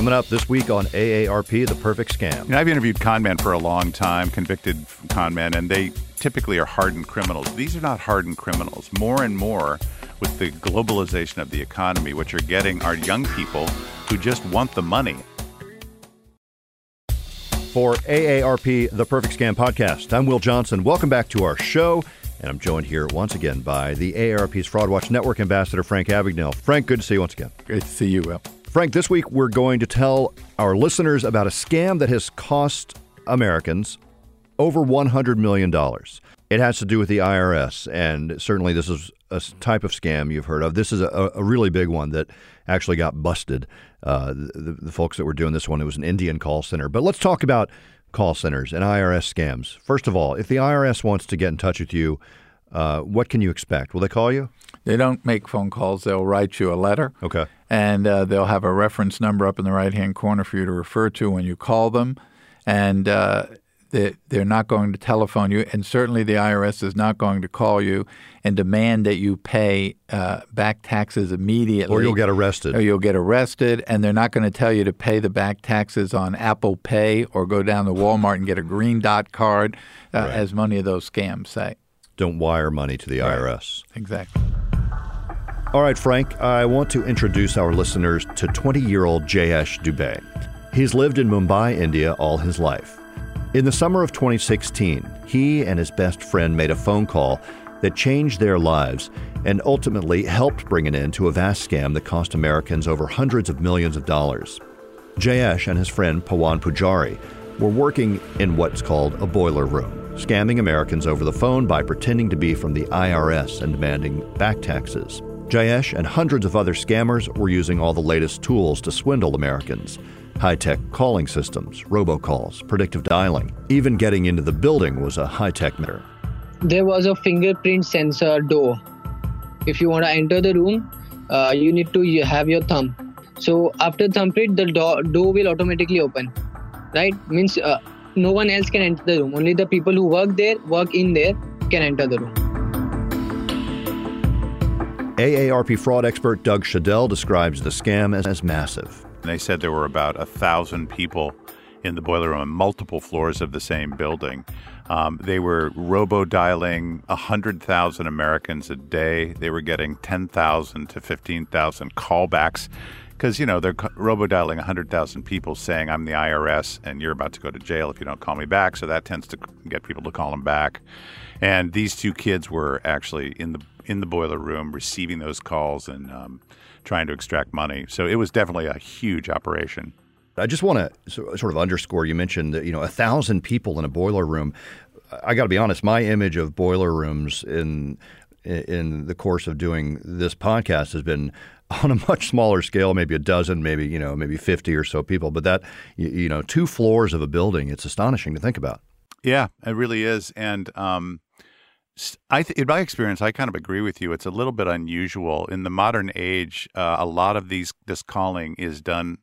Coming up this week on AARP, The Perfect Scam. You know, I've interviewed con men for a long time, convicted con men, and they typically are hardened criminals. These are not hardened criminals. More and more, with the globalization of the economy, what you're getting are young people who just want the money. For AARP, The Perfect Scam podcast, I'm Will Johnson. Welcome back to our show. And I'm joined here once again by the AARP's Fraud Watch Network ambassador, Frank Abagnale. Frank, good to see you once again. Great to see you, Will. Frank, this week we're going to tell our listeners about a scam that has cost Americans over $100 million. It has to do with the IRS, and certainly this is a type of scam you've heard of. This is a, a really big one that actually got busted. Uh, the, the folks that were doing this one, it was an Indian call center. But let's talk about call centers and IRS scams. First of all, if the IRS wants to get in touch with you, uh, what can you expect? Will they call you? They don't make phone calls. They'll write you a letter. Okay. And uh, they'll have a reference number up in the right hand corner for you to refer to when you call them. And uh, they, they're not going to telephone you. And certainly the IRS is not going to call you and demand that you pay uh, back taxes immediately. Or you'll get arrested. Or you'll get arrested. And they're not going to tell you to pay the back taxes on Apple Pay or go down to Walmart and get a green dot card, uh, right. as many of those scams say. Don't wire money to the right. IRS. Exactly. All right, Frank, I want to introduce our listeners to 20 year old Jayesh Dubey. He's lived in Mumbai, India all his life. In the summer of 2016, he and his best friend made a phone call that changed their lives and ultimately helped bring an end to a vast scam that cost Americans over hundreds of millions of dollars. Jayesh and his friend Pawan Pujari were working in what's called a boiler room, scamming Americans over the phone by pretending to be from the IRS and demanding back taxes. Jayesh and hundreds of other scammers were using all the latest tools to swindle Americans high tech calling systems, robocalls, predictive dialing. Even getting into the building was a high tech matter. There was a fingerprint sensor door. If you want to enter the room, uh, you need to have your thumb. So after thumbprint, the door, door will automatically open. Right? Means uh, no one else can enter the room. Only the people who work there, work in there, can enter the room. AARP fraud expert Doug Shadel describes the scam as, as massive. They said there were about a thousand people in the boiler room on multiple floors of the same building. Um, they were robo dialing 100,000 Americans a day. They were getting 10,000 to 15,000 callbacks because, you know, they're robo dialing 100,000 people saying, I'm the IRS and you're about to go to jail if you don't call me back. So that tends to get people to call them back. And these two kids were actually in the in the boiler room receiving those calls and um, trying to extract money. So it was definitely a huge operation. I just want to sort of underscore. You mentioned that you know a thousand people in a boiler room. I got to be honest. My image of boiler rooms in in the course of doing this podcast has been on a much smaller scale, maybe a dozen, maybe you know, maybe fifty or so people. But that you, know, two floors of a building, it's astonishing to think about. Yeah, it really is, and um, I th- in my experience, I kind of agree with you. It's a little bit unusual in the modern age. Uh, a lot of these this calling is done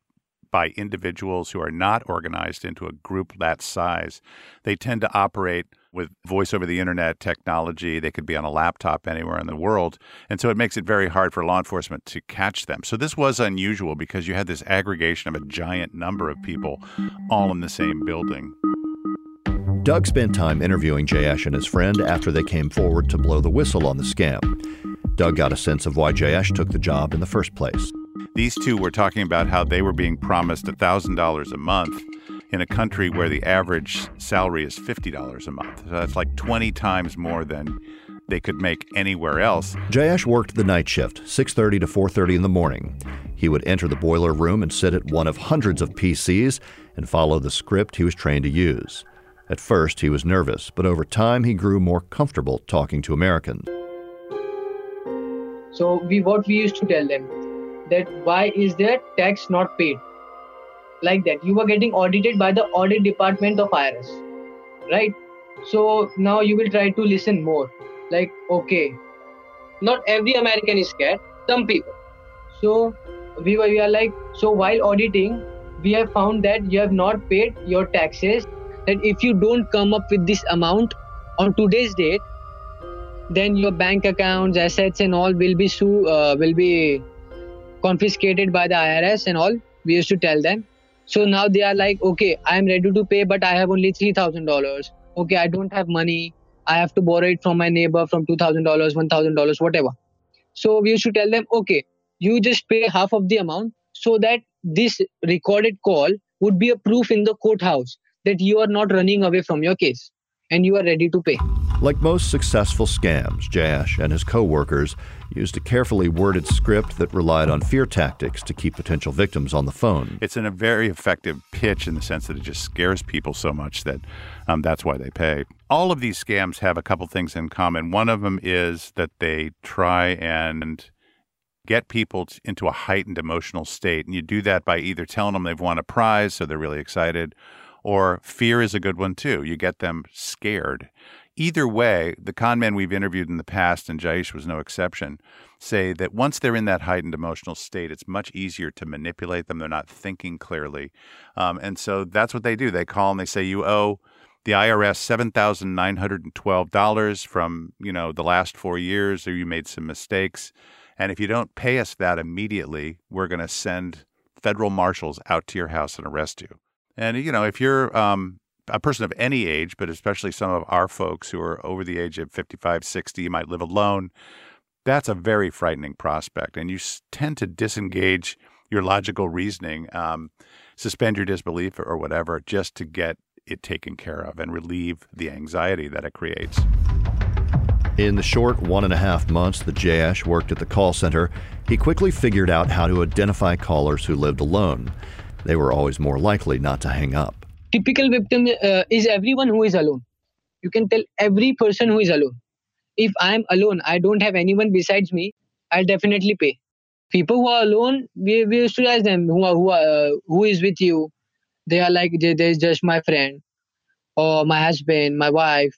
by individuals who are not organized into a group that size. They tend to operate with voice over the internet technology. They could be on a laptop anywhere in the world. And so it makes it very hard for law enforcement to catch them. So this was unusual because you had this aggregation of a giant number of people all in the same building. Doug spent time interviewing Jayesh and his friend after they came forward to blow the whistle on the scam. Doug got a sense of why Jayesh took the job in the first place. These two were talking about how they were being promised $1,000 a month in a country where the average salary is $50 a month. So that's like 20 times more than they could make anywhere else. Jayesh worked the night shift, 6:30 to 4:30 in the morning. He would enter the boiler room and sit at one of hundreds of PCs and follow the script he was trained to use. At first, he was nervous, but over time, he grew more comfortable talking to Americans. So, we what we used to tell them that why is their tax not paid? Like that, you were getting audited by the audit department of IRS, right? So now you will try to listen more. Like, okay, not every American is scared. Some people. So we were we are like, so while auditing, we have found that you have not paid your taxes that if you don't come up with this amount on today's date then your bank accounts assets and all will be su- uh, will be confiscated by the irs and all we used to tell them so now they are like okay i am ready to pay but i have only $3000 okay i don't have money. I have to borrow it from my neighbor from $2000 $1000 whatever. So we should tell them okay you just pay half of the amount so that this recorded call would be a proof in the courthouse that you are not running away from your case and you are ready to pay. Like most successful scams, Jayesh and his co workers used a carefully worded script that relied on fear tactics to keep potential victims on the phone. It's in a very effective pitch in the sense that it just scares people so much that um, that's why they pay. All of these scams have a couple things in common. One of them is that they try and get people into a heightened emotional state. And you do that by either telling them they've won a prize, so they're really excited, or fear is a good one too. You get them scared. Either way, the con men we've interviewed in the past, and Jayesh was no exception, say that once they're in that heightened emotional state, it's much easier to manipulate them. They're not thinking clearly. Um, and so that's what they do. They call and they say, You owe the IRS $7,912 from, you know, the last four years, or you made some mistakes. And if you don't pay us that immediately, we're going to send federal marshals out to your house and arrest you. And, you know, if you're um, a person of any age, but especially some of our folks who are over the age of 55, 60, you might live alone, that's a very frightening prospect. And you tend to disengage your logical reasoning, um, suspend your disbelief or whatever, just to get it taken care of and relieve the anxiety that it creates. In the short one and a half months that Jayesh worked at the call center, he quickly figured out how to identify callers who lived alone. They were always more likely not to hang up. Typical victim uh, is everyone who is alone. You can tell every person who is alone. If I am alone, I don't have anyone besides me, I'll definitely pay. People who are alone, we, we used to ask them who are, who, are, uh, who is with you. They are like, there's just my friend or my husband, my wife.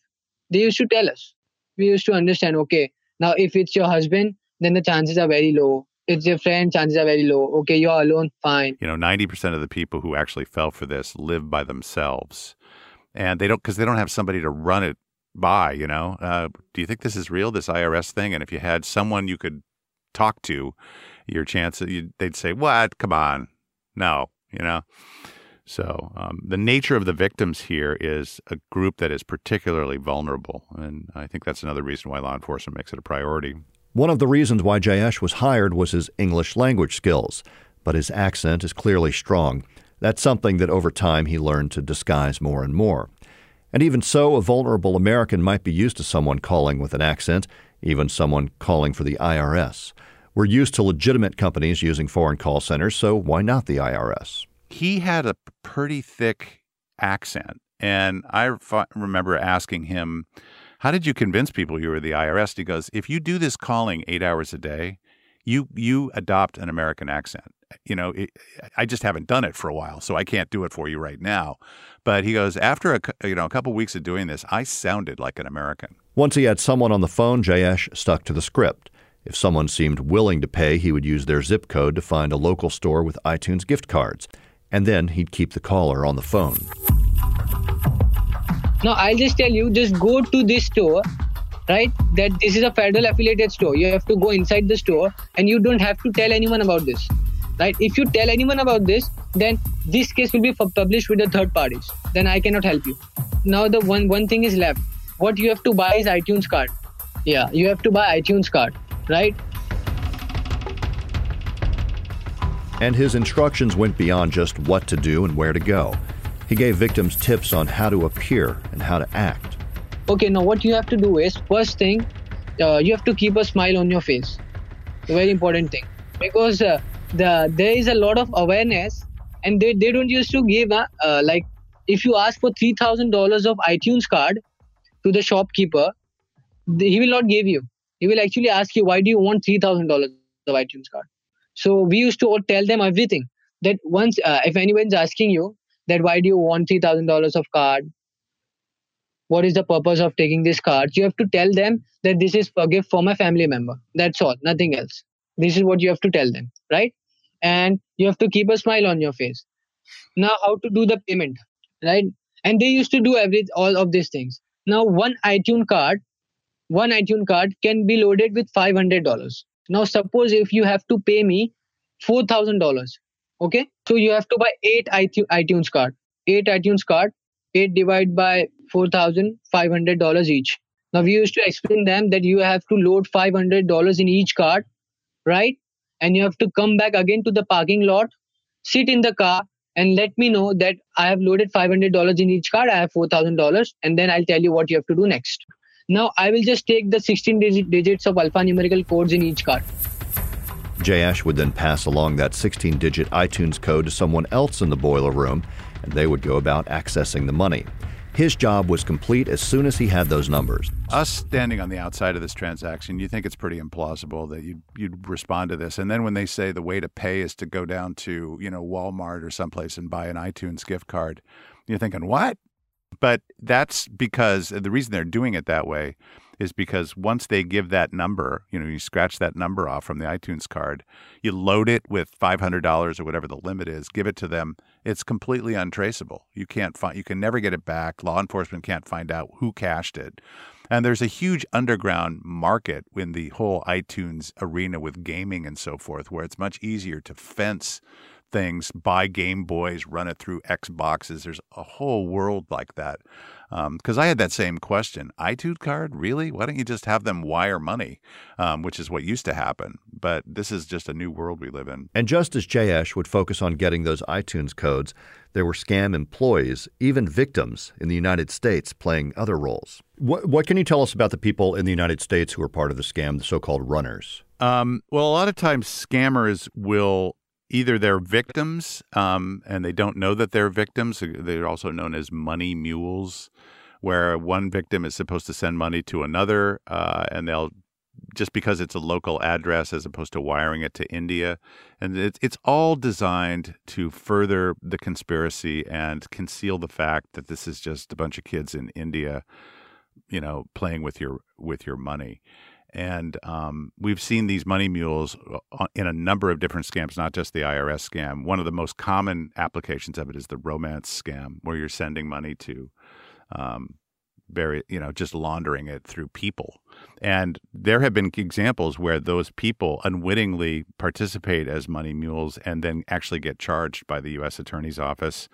They used to tell us we used to understand okay now if it's your husband then the chances are very low it's your friend chances are very low okay you're alone fine. You know 90% of the people who actually fell for this live by themselves. And they don't because they don't have somebody to run it by you know? Uh, do you think this is real this irs thing? And if you had someone you could talk to your chance they'd say what? Come on. No you know? So, um, the nature of the victims here is a group that is particularly vulnerable. And I think that's another reason why law enforcement makes it a priority. One of the reasons why Jayesh was hired was his English language skills, but his accent is clearly strong. That's something that over time he learned to disguise more and more. And even so, a vulnerable American might be used to someone calling with an accent, even someone calling for the IRS. We're used to legitimate companies using foreign call centers, so why not the IRS? he had a pretty thick accent. And I remember asking him, How did you convince people you were the IRS? He goes, If you do this calling eight hours a day, you you adopt an American accent. You know, it, I just haven't done it for a while, so I can't do it for you right now. But he goes, after a you know a couple weeks of doing this, I sounded like an American. Once he had someone on the phone, Jayesh stuck to the script. If someone seemed willing to pay, he would use their zip code to find a local store with iTunes gift cards and then he'd keep the caller on the phone. Now, I'll just tell you just go to this store, right? That this is a federal affiliated store. You have to go inside the store and you don't have to tell anyone about this, right? If you tell anyone about this, then this case will be published with the third parties. Then I cannot help you. Now, the one, one thing is left. What you have to buy is iTunes card. Yeah, you have to buy iTunes card, right? and his instructions went beyond just what to do and where to go. He gave victims tips on how to appear and how to act. Okay, now what you have to do is first thing, uh, you have to keep a smile on your face. Very important thing because uh, the there is a lot of awareness, and they, they don't used to give uh, uh like if you ask for three thousand dollars of iTunes card to the shopkeeper, he will not give you. He will actually ask you why do you want three thousand dollars of iTunes card so we used to tell them everything that once, uh, if anyone's asking you that why do you want $3,000 of card? What is the purpose of taking this card? You have to tell them that this is a gift for my family member. That's all, nothing else. This is what you have to tell them, right? And you have to keep a smile on your face. Now, how to do the payment, right? And they used to do every all of these things. Now, one iTunes card, one iTunes card can be loaded with five hundred dollars now, suppose if you have to pay me $4,000, Okay, so you have to buy eight iTunes card. Eight iTunes card. Eight divided by four thousand five hundred dollars each. Now we used to explain them that you have to load five hundred dollars in each card, right? And you have to come back again to the parking lot, sit in the car, and let me know that I have loaded five hundred dollars in each card. I have four thousand dollars, and then I'll tell you what you have to do next. Now I will just take the 16 digits of alphanumerical codes in each card. Jayesh would then pass along that 16 digit iTunes code to someone else in the boiler room, and they would go about accessing the money. His job was complete as soon as he had those numbers. Us standing on the outside of this transaction, you think it's pretty implausible that you'd, you'd respond to this. And then when they say the way to pay is to go down to, you know, Walmart or someplace and buy an iTunes gift card, you're thinking, what? But that's because the reason they're doing it that way is because once they give that number, you know, you scratch that number off from the iTunes card, you load it with $500 or whatever the limit is, give it to them, it's completely untraceable. You can't find you can never get it back. Law enforcement can't find out who cashed it. And there's a huge underground market in the whole iTunes arena with gaming and so forth where it's much easier to fence things, buy Game Boys, run it through Xboxes. There's a whole world like that. Because um, I had that same question. iTunes card, really? Why don't you just have them wire money, um, which is what used to happen? But this is just a new world we live in. And just as Jayesh would focus on getting those iTunes codes, there were scam employees, even victims in the United States, playing other roles. What, what can you tell us about the people in the United States who are part of the scam, the so called runners? Um, well, a lot of times scammers will either they're victims um, and they don't know that they're victims. They're also known as money mules, where one victim is supposed to send money to another, uh, and they'll just because it's a local address as opposed to wiring it to India, and it's it's all designed to further the conspiracy and conceal the fact that this is just a bunch of kids in India, you know, playing with your with your money. And um, we've seen these money mules uh, in a number of different scams, not just the IRS scam. One of the most common applications of it is the romance scam, where you're sending money to, um, very, you know, just laundering it through people. And there have been examples where those people unwittingly participate as money mules and then actually get charged by the U.S. Attorney's Office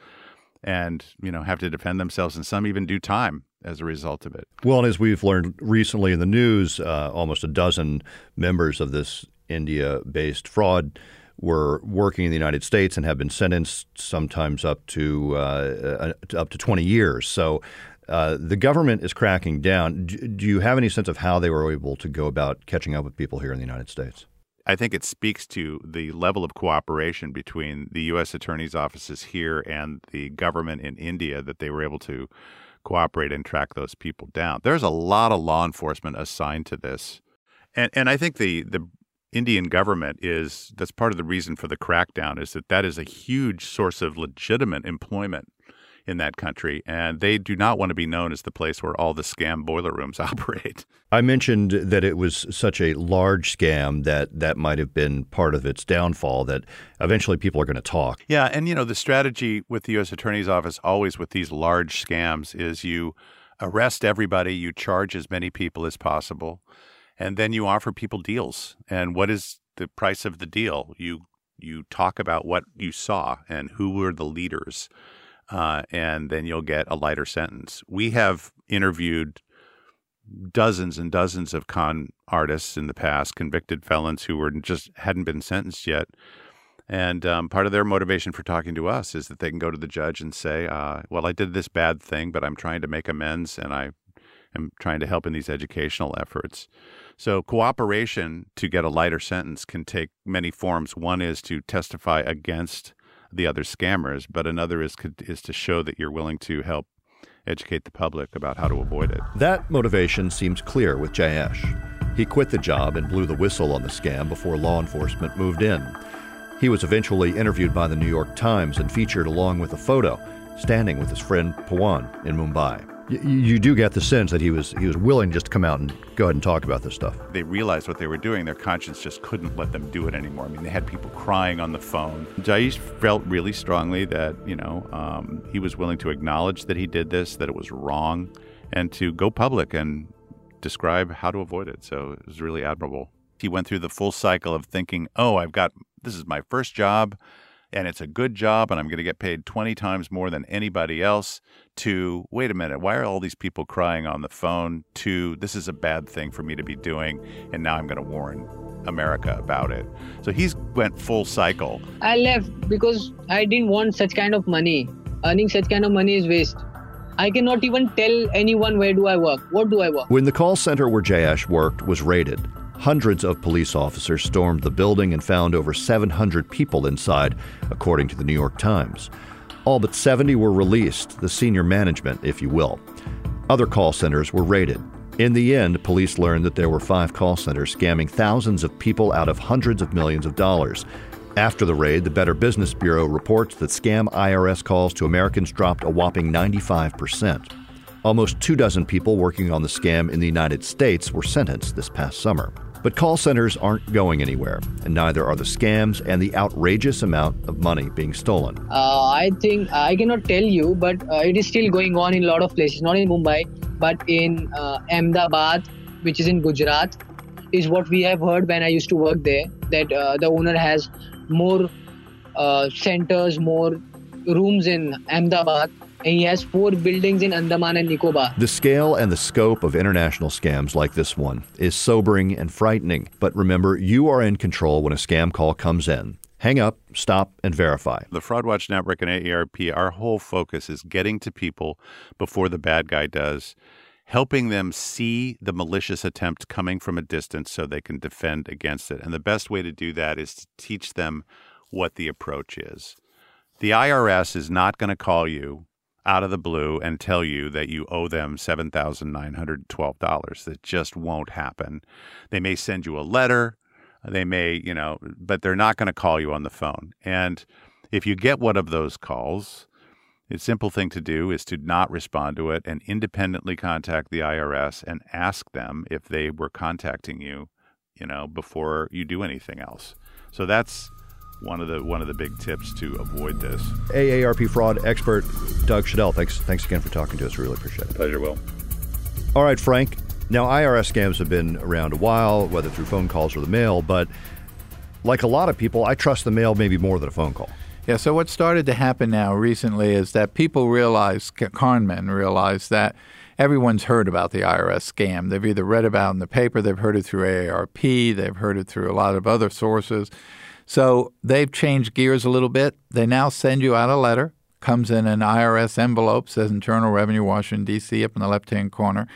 and you know have to defend themselves and some even do time as a result of it. Well, and as we've learned recently in the news, uh, almost a dozen members of this India-based fraud were working in the United States and have been sentenced sometimes up to uh, uh up to 20 years. So. Uh, the government is cracking down. Do, do you have any sense of how they were able to go about catching up with people here in the United States? I think it speaks to the level of cooperation between the U.S. attorney's offices here and the government in India that they were able to cooperate and track those people down. There's a lot of law enforcement assigned to this, and and I think the the Indian government is that's part of the reason for the crackdown is that that is a huge source of legitimate employment in that country, and they do not want to be known as the place where all the scam boiler rooms operate. I mentioned that it was such a large scam that that might have been part of its downfall. That eventually people are going to talk. Yeah, and you know the strategy with the U.S. Attorney's Office always with these large scams is you arrest everybody, you charge as many people as possible, and then you offer people deals. And what is the price of the deal? You you talk about what you saw and who were the leaders uh, and then you'll get a lighter sentence. We have interviewed dozens and dozens of con artists in the past, convicted felons who were just hadn't been sentenced yet. And um, part of their motivation for talking to us is that they can go to the judge and say, uh, "Well, I did this bad thing, but I'm trying to make amends, and I am trying to help in these educational efforts." So, cooperation to get a lighter sentence can take many forms. One is to testify against the other scammers, but another is is to show that you're willing to help educate the public about how to avoid it. That motivation seems clear with Jayesh. He quit the job and blew the whistle on the scam before law enforcement moved in. He was eventually interviewed by the New York Times and featured along with a photo standing with his friend Pawan in Mumbai you do get the sense that he was he was willing just to come out and go ahead and talk about this stuff. They realized what they were doing. Their conscience just couldn't let them do it anymore. I mean, they had people crying on the phone. Jayesh felt really strongly that you know um, he was willing to acknowledge that he did this, that it was wrong, and to go public and describe how to avoid it. So it was really admirable. He went through the full cycle of thinking, "Oh, I've got this is my first job." And it's a good job and I'm going to get paid 20 times more than anybody else to wait a minute, why are all these people crying on the phone? To this is a bad thing for me to be doing and now I'm going to warn America about it. So he's went full cycle. I left because I didn't want such kind of money. Earning such kind of money is waste. I cannot even tell anyone where do I work. What do I work? When the call center where Jayesh worked was raided, Hundreds of police officers stormed the building and found over 700 people inside, according to the New York Times. All but 70 were released, the senior management, if you will. Other call centers were raided. In the end, police learned that there were five call centers scamming thousands of people out of hundreds of millions of dollars. After the raid, the Better Business Bureau reports that scam IRS calls to Americans dropped a whopping 95%. Almost two dozen people working on the scam in the United States were sentenced this past summer. But call centers aren't going anywhere, and neither are the scams and the outrageous amount of money being stolen. Uh, I think I cannot tell you, but uh, it is still going on in a lot of places, not in Mumbai, but in uh, Ahmedabad, which is in Gujarat, is what we have heard when I used to work there. That uh, the owner has more uh, centers, more rooms in Ahmedabad and he has four buildings in Andaman and Nicobar. The scale and the scope of international scams like this one is sobering and frightening. But remember, you are in control when a scam call comes in. Hang up, stop, and verify. The Fraud Watch Network and AARP, our whole focus is getting to people before the bad guy does, helping them see the malicious attempt coming from a distance so they can defend against it. And the best way to do that is to teach them what the approach is. The IRS is not going to call you out of the blue and tell you that you owe them $7,912. That just won't happen. They may send you a letter, they may, you know, but they're not going to call you on the phone. And if you get one of those calls, the simple thing to do is to not respond to it and independently contact the IRS and ask them if they were contacting you, you know, before you do anything else. So that's one of the one of the big tips to avoid this. AARP fraud expert Doug Shadel, thanks thanks again for talking to us. Really appreciate it. Pleasure, Will. All right, Frank. Now IRS scams have been around a while, whether through phone calls or the mail, but like a lot of people, I trust the mail maybe more than a phone call. Yeah, so what started to happen now recently is that people realize, conmen realize that everyone's heard about the IRS scam. They've either read about it in the paper, they've heard it through AARP, they've heard it through a lot of other sources. So they've changed gears a little bit. They now send you out a letter, comes in an IRS envelope, says Internal Revenue, Washington, D.C., up in the left hand corner.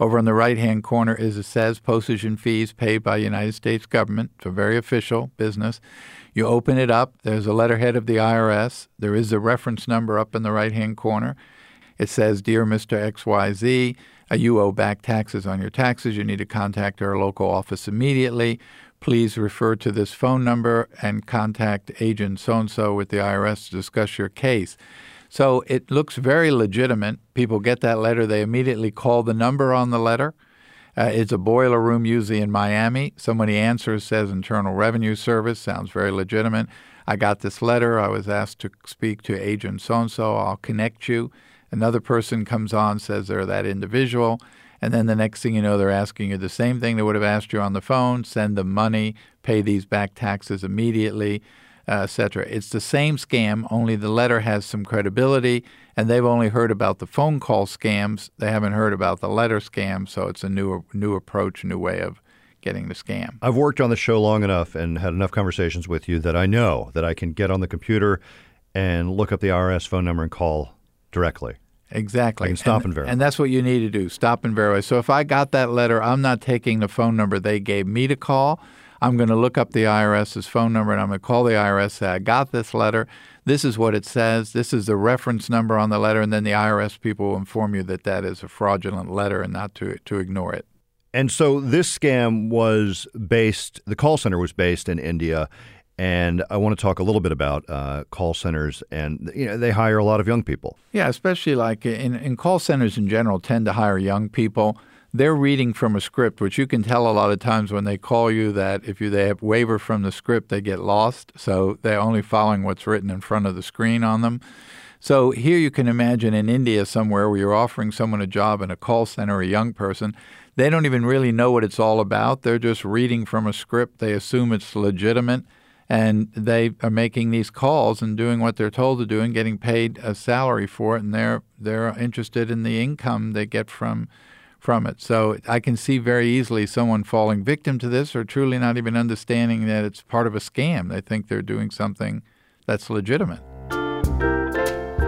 Over in the right hand corner is it says postage and fees paid by United States government. It's a very official business. You open it up, there's a letterhead of the IRS. There is a reference number up in the right hand corner. It says, Dear Mr. XYZ, you owe back taxes on your taxes. You need to contact our local office immediately please refer to this phone number and contact agent so and so with the IRS to discuss your case. So it looks very legitimate. People get that letter, they immediately call the number on the letter. Uh, it's a boiler room usually in Miami. Somebody answers, says Internal Revenue Service, sounds very legitimate. I got this letter. I was asked to speak to agent so and so. I'll connect you. Another person comes on, says they're that individual. And then the next thing you know, they're asking you the same thing they would have asked you on the phone send them money, pay these back taxes immediately, uh, etc. It's the same scam, only the letter has some credibility, and they've only heard about the phone call scams. They haven't heard about the letter scam, so it's a new, new approach, new way of getting the scam. I've worked on the show long enough and had enough conversations with you that I know that I can get on the computer and look up the IRS phone number and call directly. Exactly. stop and, and, verify. And that's what you need to do stop and verify. So if I got that letter, I'm not taking the phone number they gave me to call. I'm going to look up the IRS's phone number and I'm going to call the IRS, say, I got this letter. This is what it says. This is the reference number on the letter. And then the IRS people will inform you that that is a fraudulent letter and not to, to ignore it. And so this scam was based, the call center was based in India. And I want to talk a little bit about uh, call centers, and you know they hire a lot of young people. Yeah, especially like in, in call centers in general, tend to hire young people. They're reading from a script, which you can tell a lot of times when they call you that if you they have waiver from the script, they get lost. So they're only following what's written in front of the screen on them. So here you can imagine in India somewhere where you're offering someone a job in a call center, a young person. They don't even really know what it's all about. They're just reading from a script. They assume it's legitimate and they are making these calls and doing what they're told to do and getting paid a salary for it, and they're they're interested in the income they get from from it. So I can see very easily someone falling victim to this or truly not even understanding that it's part of a scam. They think they're doing something that's legitimate.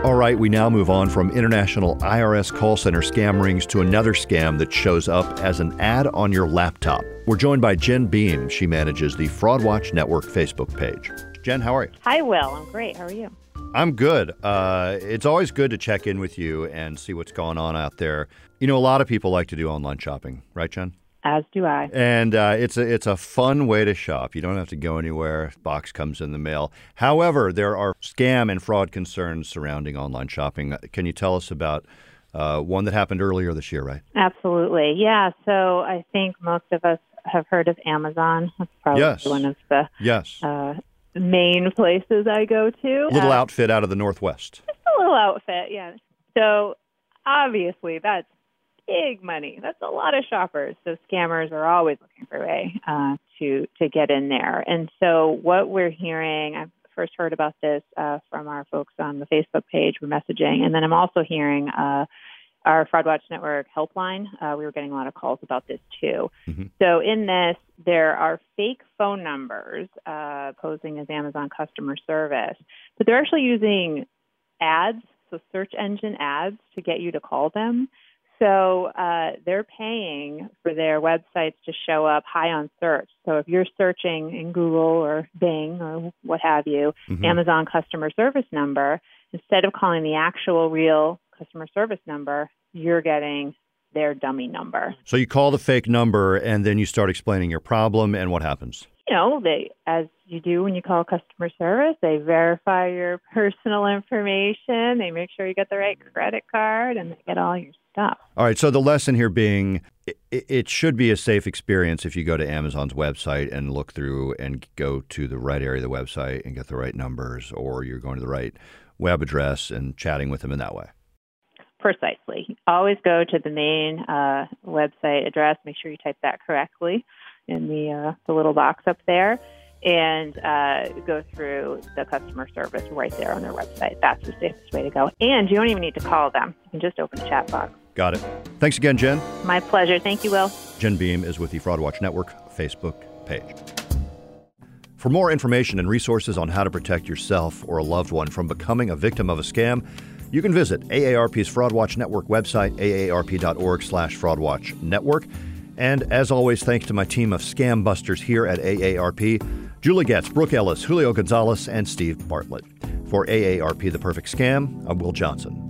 All right, we now move on from international IRS call center scam rings to another scam that shows up as an ad on your laptop. We're joined by Jen Beam. She manages the Fraud Watch Network Facebook page. Jen, how are you? Hi, Will. I'm great. How are you? I'm good. Uh, it's always good to check in with you and see what's going on out there. You know, a lot of people like to do online shopping, right, Jen? As do I. And uh, it's a it's a fun way to shop. You don't have to go anywhere. Box comes in the mail. However, there are scam and fraud concerns surrounding online shopping. Can you tell us about uh, one that happened earlier this year? Right. Absolutely. Yeah. So I think most of us have heard of Amazon. That's probably Yes. one of the Yes. uh, main places I go to. Little Uh, outfit out of the Northwest. Just a little outfit, yeah. So obviously that's big money. That's a lot of shoppers. So scammers are always looking for a way uh, to to get in there. And so what we're hearing, I first heard about this uh, from our folks on the Facebook page. We're messaging, and then I'm also hearing. Uh, our Fraud Watch Network helpline, uh, we were getting a lot of calls about this too. Mhm. So, in this, there are fake phone numbers uh, posing as Amazon customer service, but they're actually using ads, so search engine ads, to get you to call them. So uh, they're paying for their websites to show up high on search. So if you're searching in Google or Bing or what have you, Mhm. Amazon customer service number, instead of calling the actual real customer service number, you're getting their dummy number. So you call the fake number and then you start explaining your problem and what happens? You know, they as you do when you call customer service, they verify your personal information, they make sure you get the right credit card and they get all your stuff. All right. So the lesson here being it, it should be a safe experience if you go to Amazon's website and look through and go to the right area of the website and get the right numbers, or you're going to the right web address and chatting with them in that way. Precisely. Always go to the main uh, website address. Make sure you type that correctly in the uh, the little box up there, and uh, go through the customer service right there on their website. That's the safest way to go. And you don't even need to call them. You can just open the chat box. Got it. Thanks again, Jen. My pleasure. Thank you, Will. Jen Beam is with the Fraud Watch Network Facebook page. For more information and resources on how to protect yourself or a loved one from becoming a victim of a scam, you can visit AARP's Fraud Watch Network website, aarp.org slash fraudwatch network. And as always, thanks to my team of scam busters here at AARP, Julie Getz, Brooke Ellis, Julio Gonzalez, and Steve Bartlett. For AARP The Perfect Scam, I'm Will Johnson.